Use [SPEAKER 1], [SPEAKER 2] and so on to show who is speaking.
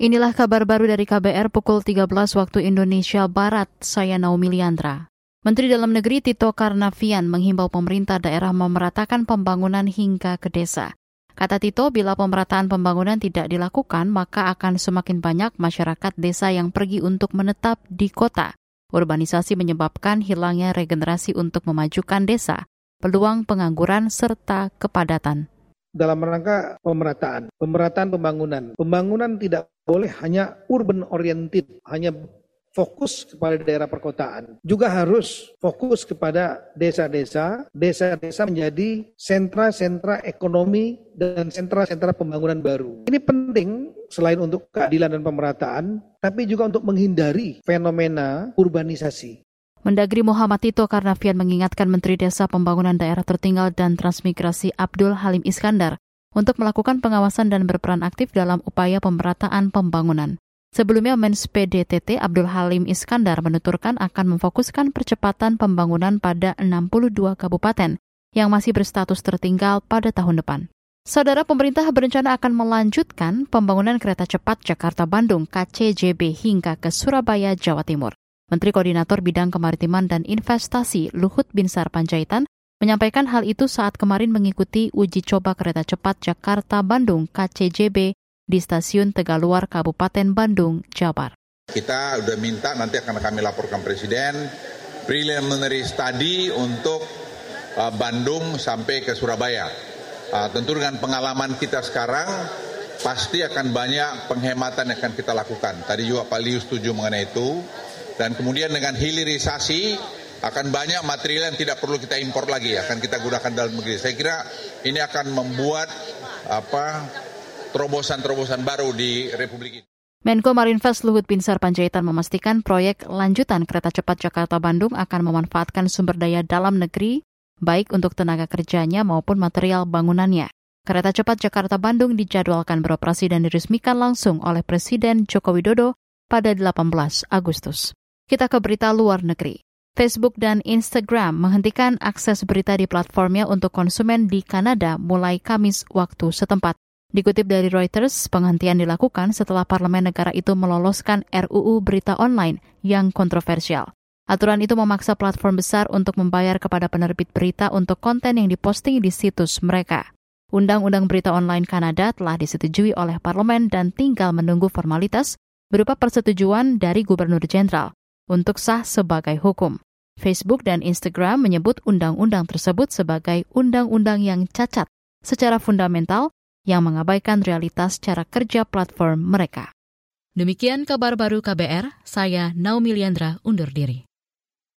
[SPEAKER 1] Inilah kabar baru dari KBR pukul 13 waktu Indonesia Barat. Saya Naomi Liandra. Menteri Dalam Negeri Tito Karnavian menghimbau pemerintah daerah memeratakan pembangunan hingga ke desa. Kata Tito, bila pemerataan pembangunan tidak dilakukan, maka akan semakin banyak masyarakat desa yang pergi untuk menetap di kota. Urbanisasi menyebabkan hilangnya regenerasi untuk memajukan desa, peluang pengangguran, serta kepadatan
[SPEAKER 2] dalam rangka pemerataan, pemerataan pembangunan. Pembangunan tidak boleh hanya urban oriented, hanya fokus kepada daerah perkotaan. Juga harus fokus kepada desa-desa, desa-desa menjadi sentra-sentra ekonomi dan sentra-sentra pembangunan baru. Ini penting selain untuk keadilan dan pemerataan, tapi juga untuk menghindari fenomena urbanisasi.
[SPEAKER 1] Mendagri Muhammad Tito Karnavian mengingatkan Menteri Desa Pembangunan Daerah Tertinggal dan Transmigrasi Abdul Halim Iskandar untuk melakukan pengawasan dan berperan aktif dalam upaya pemerataan pembangunan. Sebelumnya, Mens PDTT Abdul Halim Iskandar menuturkan akan memfokuskan percepatan pembangunan pada 62 kabupaten yang masih berstatus tertinggal pada tahun depan. Saudara pemerintah berencana akan melanjutkan pembangunan kereta cepat Jakarta-Bandung KCJB hingga ke Surabaya, Jawa Timur. Menteri Koordinator Bidang Kemaritiman dan Investasi Luhut Binsar Panjaitan menyampaikan hal itu saat kemarin mengikuti uji coba kereta cepat Jakarta-Bandung KCJB di stasiun Tegaluar Kabupaten Bandung, Jabar.
[SPEAKER 3] Kita sudah minta nanti akan kami laporkan Presiden preliminary study untuk uh, Bandung sampai ke Surabaya. Uh, tentu dengan pengalaman kita sekarang pasti akan banyak penghematan yang akan kita lakukan. Tadi juga Pak Liu setuju mengenai itu. Dan kemudian dengan hilirisasi akan banyak material yang tidak perlu kita impor lagi akan kita gunakan dalam negeri. Saya kira ini akan membuat apa terobosan-terobosan baru di Republik ini.
[SPEAKER 1] Menko Marinvest Luhut Binsar Panjaitan memastikan proyek lanjutan kereta cepat Jakarta-Bandung akan memanfaatkan sumber daya dalam negeri, baik untuk tenaga kerjanya maupun material bangunannya. Kereta cepat Jakarta-Bandung dijadwalkan beroperasi dan diresmikan langsung oleh Presiden Joko Widodo pada 18 Agustus. Kita ke berita luar negeri. Facebook dan Instagram menghentikan akses berita di platformnya untuk konsumen di Kanada mulai Kamis waktu setempat. Dikutip dari Reuters, penghentian dilakukan setelah parlemen negara itu meloloskan RUU berita online yang kontroversial. Aturan itu memaksa platform besar untuk membayar kepada penerbit berita untuk konten yang diposting di situs mereka. Undang-undang berita online Kanada telah disetujui oleh parlemen dan tinggal menunggu formalitas berupa persetujuan dari gubernur jenderal untuk sah sebagai hukum. Facebook dan Instagram menyebut undang-undang tersebut sebagai undang-undang yang cacat secara fundamental yang mengabaikan realitas cara kerja platform mereka. Demikian kabar baru KBR, saya Naomi Liandra undur diri.